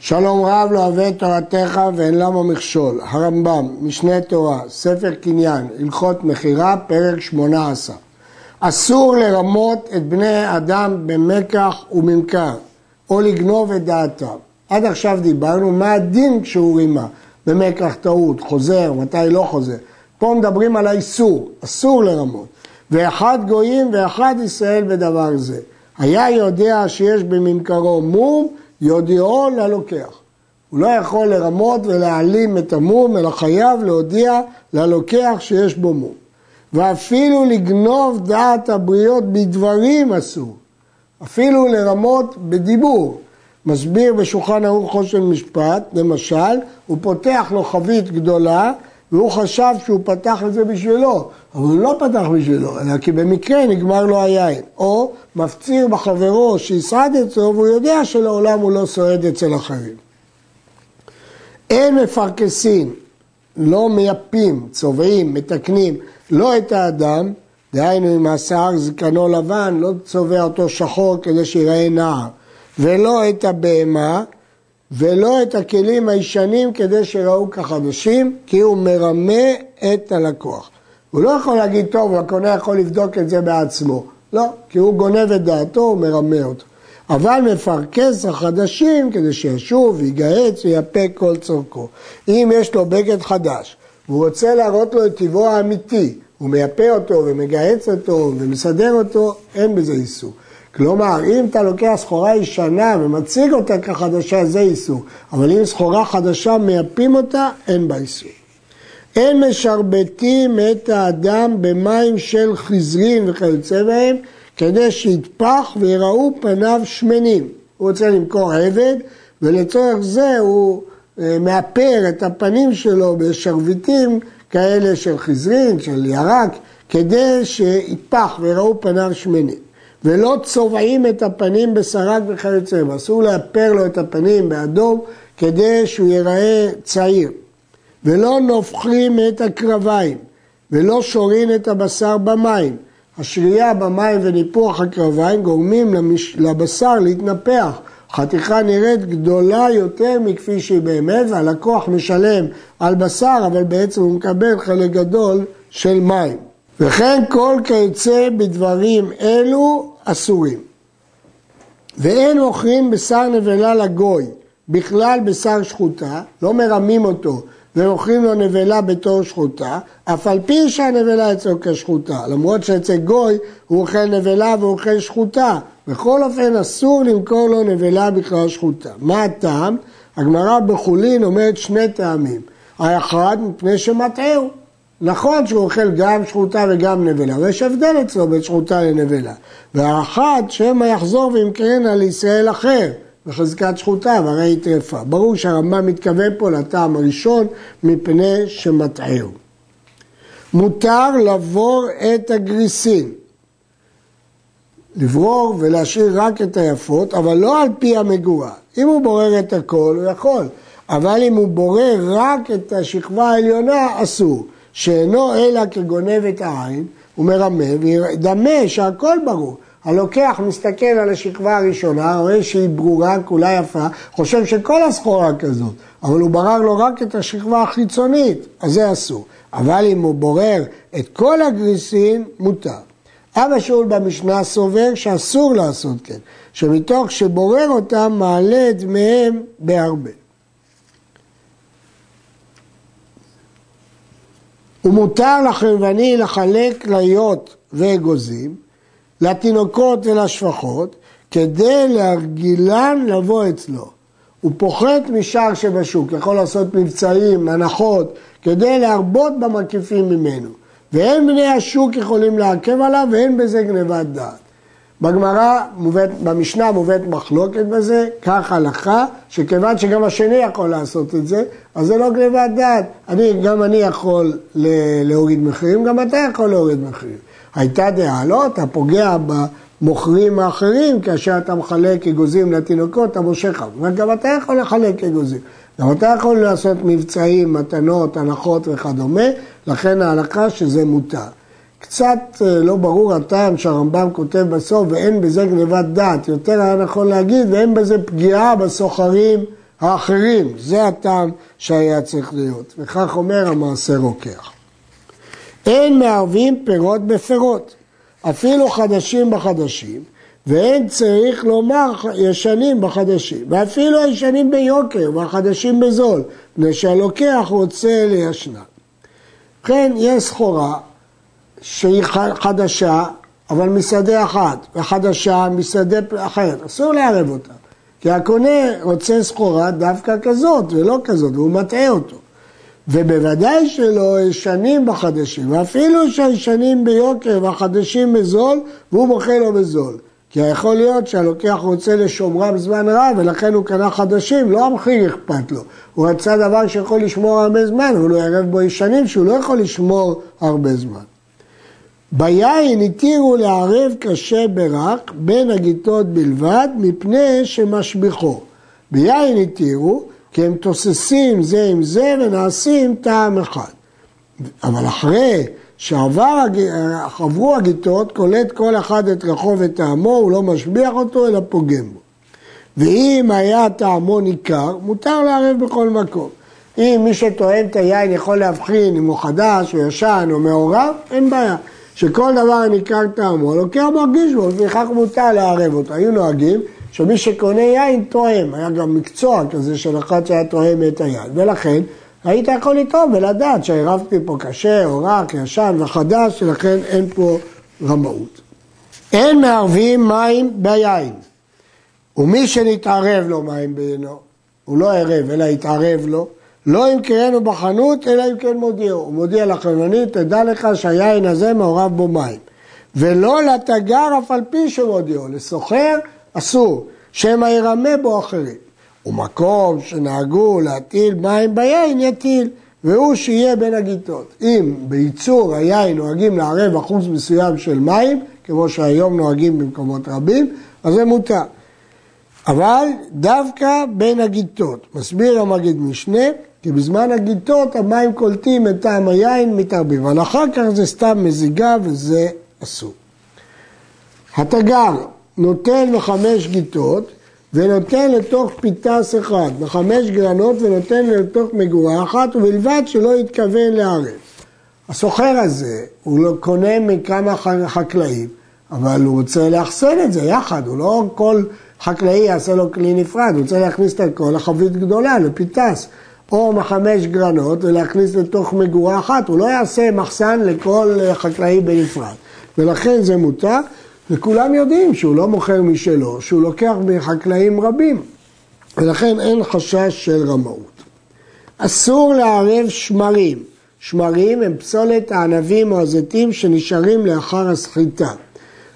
שלום רב לא אוהב את תורתך ואין למה מכשול. הרמב"ם, משנה תורה, ספר קניין, הלכות מכירה, פרק שמונה עשר. אסור לרמות את בני אדם במקח וממכר, או לגנוב את דעתם. עד עכשיו דיברנו מה הדין כשהוא רימה. במקח טעות, חוזר, מתי לא חוזר. פה מדברים על האיסור, אסור לרמות. ואחד גויים ואחד ישראל בדבר זה. היה יודע שיש בממכרו מום, יודיעו ללוקח. הוא לא יכול לרמות ולהעלים את המום, אלא חייב להודיע ללוקח שיש בו מום. ואפילו לגנוב דעת הבריות בדברים אסור. אפילו לרמות בדיבור. מסביר בשולחן ערוך חושן משפט, למשל, הוא פותח לו חבית גדולה והוא חשב שהוא פתח את זה בשבילו, אבל הוא לא פתח בשבילו, אלא כי במקרה נגמר לו היין. או מפציר בחברו שישרד אצלו והוא יודע שלעולם הוא לא שורד אצל אחרים. אין מפרכסים, לא מייפים, צובעים, מתקנים, לא את האדם, דהיינו אם השיער זקנו לבן, לא צובע אותו שחור כדי שיראה נער, ולא את הבהמה, ולא את הכלים הישנים כדי שראו כחדשים, כי הוא מרמה את הלקוח. הוא לא יכול להגיד, טוב, הקונה יכול לבדוק את זה בעצמו. לא, כי הוא גונב את דעתו, הוא מרמה אותו. אבל מפרכס החדשים כדי שישוב, ויגהץ ויפה כל צורכו. אם יש לו בגד חדש, והוא רוצה להראות לו את טבעו האמיתי, הוא מייפה אותו ומגהץ אותו ומסדר אותו, אין בזה איסור. כלומר, אם אתה לוקח סחורה ישנה ומציג אותה כחדשה, זה איסור. אבל אם סחורה חדשה מייפים אותה, אין בה איסור. אין משרבטים את האדם במים של חזרין וכיוצא בהם, כדי שיטפח ויראו פניו שמנים. הוא רוצה למכור עבד, ולצורך זה הוא אה, מאפר את הפנים שלו בשרביטים כאלה של חזרין, של ירק, כדי שיטפח ויראו פניו שמנים. ולא צובעים את הפנים בסרק וכיוצא בו. אסור לאפר לו את הפנים באדום כדי שהוא ייראה צעיר. ולא נופחים את הקרביים, ולא שורים את הבשר במים. השרייה במים וניפוח הקרביים גורמים לבשר להתנפח. חתיכה נראית גדולה יותר מכפי שהיא באמת, והלקוח משלם על בשר, אבל בעצם הוא מקבל חלק גדול של מים. וכן כל כיוצא בדברים אלו אסורים. ואין מוכרים בשר נבלה לגוי, בכלל בשר שחוטה, לא מרמים אותו ומוכרים לו נבלה בתור שחוטה, אף על פי שהנבלה אצלו כשחוטה, למרות שאצל גוי הוא אוכל נבלה והוא אוכל שחוטה, בכל אופן אסור למכור לו נבלה בכלל שחוטה. מה הטעם? הגמרא בחולין אומרת שני טעמים, האחד מפני שמטעהו, נכון שהוא אוכל גם שחוטה וגם נבלה, אבל יש הבדל אצלו בין שחוטה לנבלה. והאחד שמא יחזור וימכרנה לישראל אחר, בחזקת שחוטה, והרי היא טרפה. ברור שהרמב"ם מתכוון פה לטעם הראשון, מפני שמטעהו. מותר לבור את הגריסים. לברור ולהשאיר רק את היפות, אבל לא על פי המגורה. אם הוא בורר את הכל, הוא יכול. אבל אם הוא בורר רק את השכבה העליונה, אסור. שאינו אלא כגונב את העין, הוא מרמה ודמה שהכל ברור. הלוקח מסתכל על השכבה הראשונה, רואה שהיא ברורה, כולה יפה, חושב שכל הסחורה כזאת, אבל הוא ברר לו רק את השכבה החיצונית, אז זה אסור. אבל אם הוא בורר את כל הגריסים, מותר. אבא שאול במשנה סובר שאסור לעשות כן, שמתוך שבורר אותם מעלה את דמיהם בהרבה. ומותר לחרבני לחלק ליות ואגוזים, לתינוקות ולשפחות, כדי להרגילן לבוא אצלו. הוא פוחת משאר שבשוק, יכול לעשות מבצעים, הנחות, כדי להרבות במקיפים ממנו. ואין בני השוק יכולים לעכב עליו ואין בזה גנבת דעת. בגמרא, מובאת, במשנה מובאת מחלוקת בזה, כך הלכה, שכיוון שגם השני יכול לעשות את זה, אז זה לא גניבת דעת. אני, גם אני יכול להוריד מחירים, גם אתה יכול להוריד מחירים. הייתה דעה, לא, אתה פוגע במוכרים האחרים כאשר אתה מחלק אגוזים לתינוקות, אתה מושך, אבל גם אתה יכול לחלק אגוזים. גם אתה יכול לעשות מבצעים, מתנות, הנחות וכדומה, לכן ההלכה שזה מותר. קצת אה, לא ברור הטעם שהרמב"ם כותב בסוף ואין בזה גניבת דעת, יותר היה נכון להגיד ואין בזה פגיעה בסוחרים האחרים, זה הטעם שהיה צריך להיות, וכך אומר המעשה רוקח. אין מערבים פירות בפירות, אפילו חדשים בחדשים, ואין צריך לומר ישנים בחדשים, ואפילו הישנים ביוקר והחדשים בזול, מפני שהלוקח רוצה לישנה. ובכן, יש סחורה שהיא חדשה, אבל משדה אחת, וחדשה משדה אחרת, אסור לערב אותה. כי הקונה רוצה סחורה דווקא כזאת ולא כזאת, והוא מטעה אותו. ובוודאי שלא ישנים בחדשים, ואפילו שהישנים ביוקר והחדשים בזול, והוא מוכר לו בזול. כי יכול להיות שהלוקח רוצה לשומרם זמן רב, ולכן הוא קנה חדשים, לא המחיר אכפת לו. הוא רצה דבר שיכול לשמור הרבה זמן, אבל הוא יערב בו ישנים שהוא לא יכול לשמור הרבה זמן. ביין התירו לערב קשה ברק בין הגיטות בלבד, מפני שמשביחו. ביין התירו, כי הם תוססים זה עם זה ונעשים טעם אחד. אבל אחרי שעברו הגיטות, קולט כל אחד את רכו וטעמו, הוא לא משביח אותו אלא פוגם בו. ואם היה טעמו ניכר, מותר לערב בכל מקום. אם מי שטוען את היין יכול להבחין אם הוא חדש או ישן או מעורב, אין בעיה. שכל דבר ניכר טעמו, לוקח מרגיש בו, ולפיכך מותר לערב אותו. היו נוהגים שמי שקונה יין תואם, היה גם מקצוע כזה של אחד שהיה תואם את היין, ולכן היית יכול לטעום ולדעת שהערבתי פה קשה או רק, ישן וחדש, ולכן אין פה רמאות. אין מערבים מים ביין, ומי שנתערב לו מים בעינו, הוא לא ערב אלא יתערב לו, לא ימכרנו בחנות, אלא אם כן מודיעו. הוא מודיע לחנוני, תדע לך שהיין הזה מעורב בו מים. ולא לתגר אף על פי שמודיעו, לסוחר אסור, שמא ירמה בו אחרים. ומקום שנהגו להטיל מים ביין, יטיל, והוא שיהיה בין הגיטות. אם בייצור היין נוהגים לערב אחוז מסוים של מים, כמו שהיום נוהגים במקומות רבים, אז זה מותר. אבל דווקא בין הגיטות, מסביר המגיד משנה, כי בזמן הגיטות המים קולטים את טעם היין מתערבים, אבל אחר כך זה סתם מזיגה וזה אסור. התגר נותן בחמש גיטות ונותן לתוך פיתס אחד, בחמש גרנות ונותן לתוך מגורה אחת, ובלבד שלא יתכוון לערב. הסוחר הזה, הוא לא קונה מכמה חקלאים, אבל הוא רוצה לאחסן את זה יחד, הוא לא כל חקלאי יעשה לו כלי נפרד, הוא רוצה להכניס את הכל לחבית גדולה, לפיתס. או מחמש גרנות ולהכניס לתוך מגורה אחת, הוא לא יעשה מחסן לכל חקלאי בנפרד. ולכן זה מותר, וכולם יודעים שהוא לא מוכר משלו, שהוא לוקח מחקלאים רבים, ולכן אין חשש של רמאות. אסור לערב שמרים. שמרים הם פסולת הענבים או הזיתים שנשארים לאחר הסחיטה.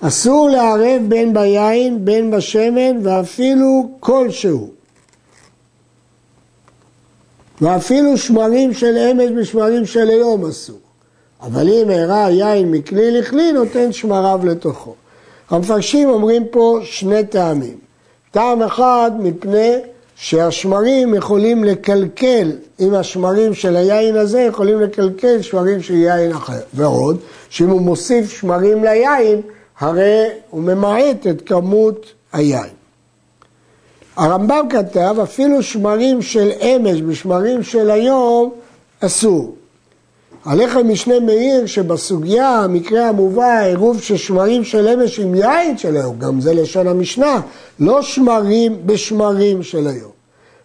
אסור לערב בין ביין, בין בשמן ואפילו כלשהו. ואפילו שמרים של אמש בשמרים של היום אסור. אבל אם הראה יין מכלי לכלי, נותן שמריו לתוכו. המפרשים אומרים פה שני טעמים. טעם אחד מפני שהשמרים יכולים לקלקל, אם השמרים של היין הזה יכולים לקלקל שמרים של יין אחר. ועוד, שאם הוא מוסיף שמרים ליין, הרי הוא ממעט את כמות היין. הרמב"ם כתב, אפילו שמרים של אמש בשמרים של היום אסור. הלחם משנה מאיר שבסוגיה, המקרה המובא, עירוב של שמרים של אמש עם יין של היום, גם זה לשון המשנה, לא שמרים בשמרים של היום.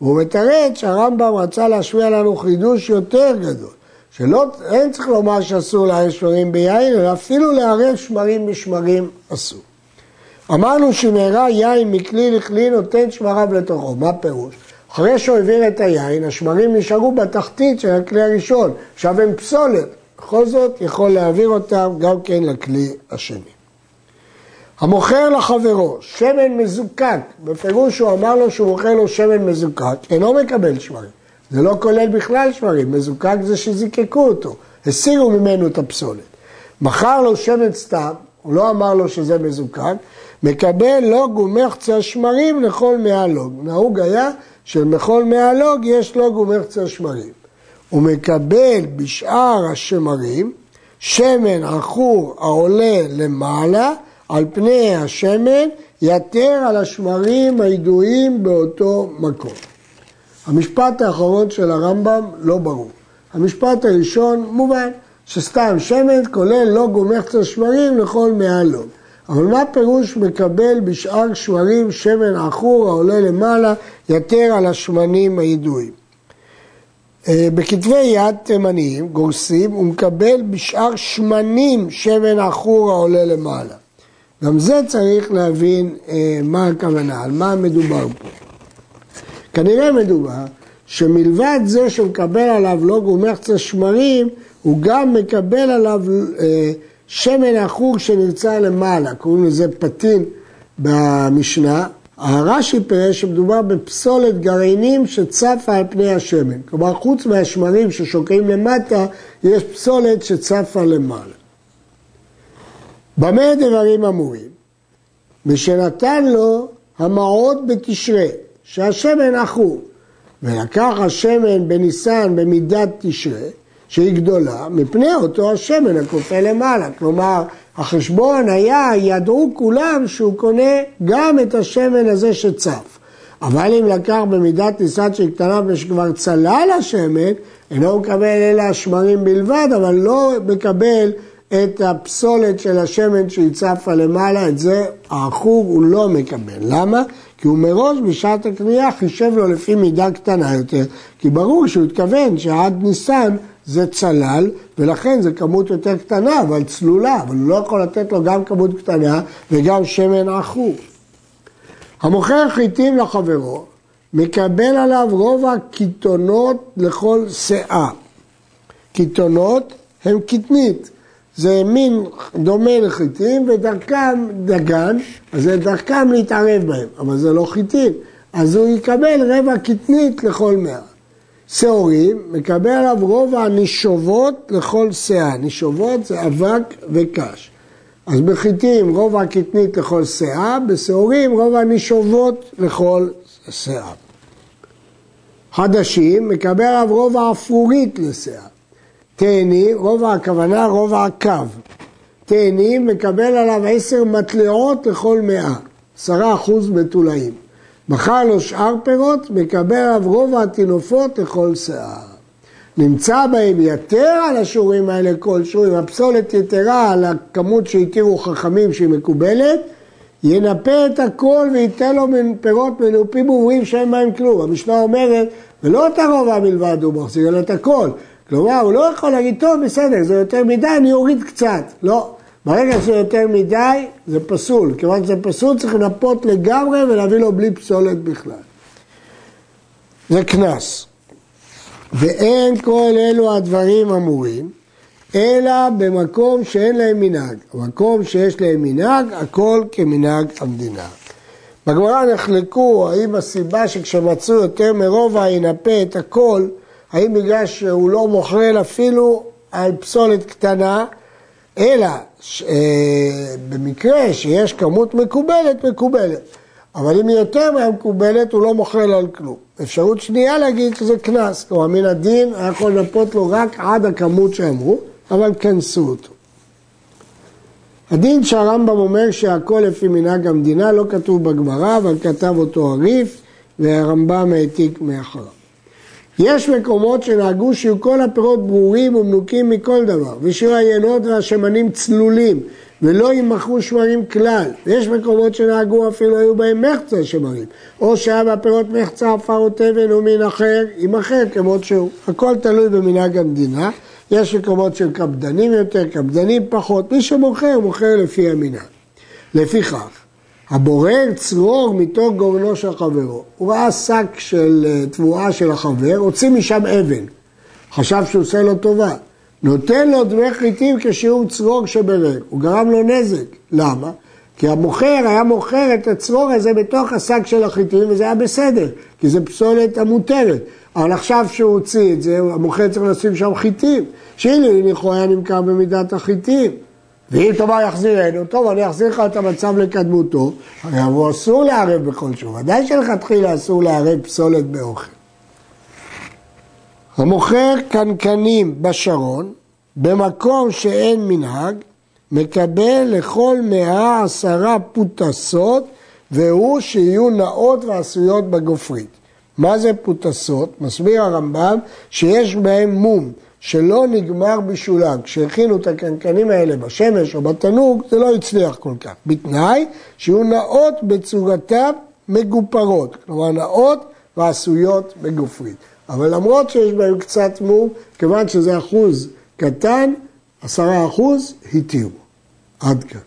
והוא מתרץ שהרמב"ם רצה להשמיע לנו חידוש יותר גדול, שלא, אין צריך לומר שאסור לערב שמרים ביין, אלא אפילו לערב שמרים בשמרים אסור. אמרנו שנערה יין מכלי לכלי נותן שמריו לתוכו, מה פירוש? אחרי שהוא העביר את היין, השמרים נשארו בתחתית של הכלי הראשון, עכשיו הם פסולת, בכל זאת יכול להעביר אותם גם כן לכלי השני. המוכר לחברו שמן מזוקק, בפירוש הוא אמר לו שהוא מוכר לו שמן מזוקק, אינו מקבל שמרים. זה לא כולל בכלל שמרים, מזוקק זה שזיקקו אותו, הסירו ממנו את הפסולת. מכר לו שמן סתם, הוא לא אמר לו שזה מזוקק, מקבל לוג ומחצה שמרים לכל מאה לוג. נהוג היה שלכל מאה לוג יש לוג ומחצה שמרים. הוא מקבל בשאר השמרים שמן עכור העולה למעלה על פני השמן יתר על השמרים הידועים באותו מקום. המשפט האחרון של הרמב"ם לא ברור. המשפט הראשון מובן, שסתם שמן כולל לא גומחת שמרים לכל מאה לוג. אבל מה פירוש מקבל בשאר שמרים שמן עכור העולה למעלה יתר על השמנים הידועים? אה, בכתבי יד תימניים גורסים הוא מקבל בשאר שמנים שמן עכור העולה למעלה. גם זה צריך להבין אה, מה הכוונה, על מה מדובר פה. כנראה מדובר שמלבד זה שמקבל עליו לא גומחצה שמרים, הוא גם מקבל עליו אה, שמן עכור שנמצא למעלה, קוראים לזה פתין במשנה. הרש"י פירש שמדובר בפסולת גרעינים שצפה על פני השמן. כלומר, חוץ מהשמרים ששוקעים למטה, יש פסולת שצפה למעלה. במה דברים אמורים? ושנתן לו המעות בתשרי, שהשמן עכור, ולקח השמן בניסן במידת תשרי, שהיא גדולה, מפני אותו השמן הכופה למעלה. כלומר, החשבון היה, ידעו כולם שהוא קונה גם את השמן הזה שצף. אבל אם לקח במידת ניסן שהיא קטנה ושכבר צלל השמן, אינו מקבל אלא השמרים בלבד, אבל לא מקבל את הפסולת של השמן שהיא צפה למעלה, את זה העכור הוא לא מקבל. למה? כי הוא מראש בשעת הקנייה חישב לו לפי מידה קטנה יותר, כי ברור שהוא התכוון שעד ניסן זה צלל, ולכן זה כמות יותר קטנה, אבל צלולה, אבל הוא לא יכול לתת לו גם כמות קטנה וגם שמן עכור. המוכר חיטים לחברו, מקבל עליו רוב הקיתונות לכל שאה. קיתונות הם קטנית, זה מין דומה לחיטים ודרכם דגן, אז זה דרכם להתערב בהם, אבל זה לא חיטים, אז הוא יקבל רבע קטנית לכל מאה. שעורים, מקבל עליו רוב הנשובות לכל שאה. נשובות זה אבק וקש. אז בחיטים רוב הקטנית לכל שאה, בשעורים רוב הנשובות לכל שאה. חדשים, מקבל עליו רוב האפרורית לשאה. תאני, רוב הכוונה רוב הקו. תאני מקבל עליו עשר מטלעות לכל מאה, עשרה אחוז בתולעים. מכר לו שאר פירות, מקבל עליו רוב הטינופות לכל שיער. נמצא בהם יתר על השיעורים האלה כלשהו, אם הפסולת יתרה על הכמות שהתירו חכמים שהיא מקובלת, ינפה את הכל וייתן לו פירות מנופים ובריאים שאין בהם כלום. המשנה אומרת, ולא את הרובע מלבד הוא מחזיר, אלא את הכל. כלומר, הוא לא יכול להגיד, טוב, בסדר, זה יותר מדי, אני אוריד קצת. לא. ברגע שזה יותר מדי, זה פסול. כיוון שזה פסול, צריך לנפות לגמרי ולהביא לו בלי פסולת בכלל. זה קנס. ואין כל אלו הדברים אמורים, אלא במקום שאין להם מנהג. במקום שיש להם מנהג, הכל כמנהג המדינה. בגמרא נחלקו האם הסיבה שכשמצאו יותר מרובע ינפה את הכל, האם בגלל שהוא לא מוכרל אפילו על פסולת קטנה, אלא אה, במקרה שיש כמות מקובלת, מקובלת. אבל אם היא יותר מהמקובלת, הוא לא מוכרל על כלום. אפשרות שנייה להגיד שזה קנס, כלומר מן הדין היה יכול לנפות לו רק עד הכמות שאמרו, אבל כנסו אותו. הדין שהרמב"ם אומר שהכל לפי מנהג המדינה לא כתוב בגמרא, אבל כתב אותו הריף, והרמב"ם העתיק מאחריו. יש מקומות שנהגו שיהיו כל הפירות ברורים ומנוקים מכל דבר, ושיהיו העיינות והשמנים צלולים, ולא יימכרו שמרים כלל. ויש מקומות שנהגו אפילו היו בהם מחצה שמרים, או שהיה בפירות מחצה עפר או תבן או מין אחר, יימכר כמות שהוא. הכל תלוי במנהג המדינה. יש מקומות של קפדנים יותר, קפדנים פחות. מי שמוכר, מוכר לפי המנהג. לפיכך, הבורר צרור מתוך גורנו של חברו. הוא ראה שק של אה, תבואה של החבר, הוציא משם אבן. חשב שהוא עושה לו טובה. נותן לו דמי חיטים כשיעור צרור שברר. הוא גרם לו נזק. למה? כי המוכר היה מוכר את הצרור הזה בתוך השק של החיטים וזה היה בסדר, כי זה פסולת המותרת. אבל עכשיו שהוא הוציא את זה, המוכר צריך לשים שם חיטים. לכאורה היה נמכר במידת החיטים. ואם תאמר יחזירנו, טוב, אני אחזיר לך את המצב לקדמותו, הרי הוא אסור לערב בכל שוב. ודאי שלכתחילה אסור לערב פסולת באוכל. המוכר קנקנים בשרון, במקום שאין מנהג, מקבל לכל מאה עשרה פוטסות, והוא שיהיו נאות ועשויות בגופרית. מה זה פוטסות? מסביר הרמב"ם שיש בהם מום שלא נגמר בשולם. כשהכינו את הקנקנים האלה בשמש או בתנוג, זה לא הצליח כל כך. בתנאי שיהיו נאות בצורתם מגופרות, כלומר נאות ועשויות בגופרית. אבל למרות שיש בהם קצת מום, כיוון שזה אחוז קטן, עשרה אחוז, התירו. עד כאן.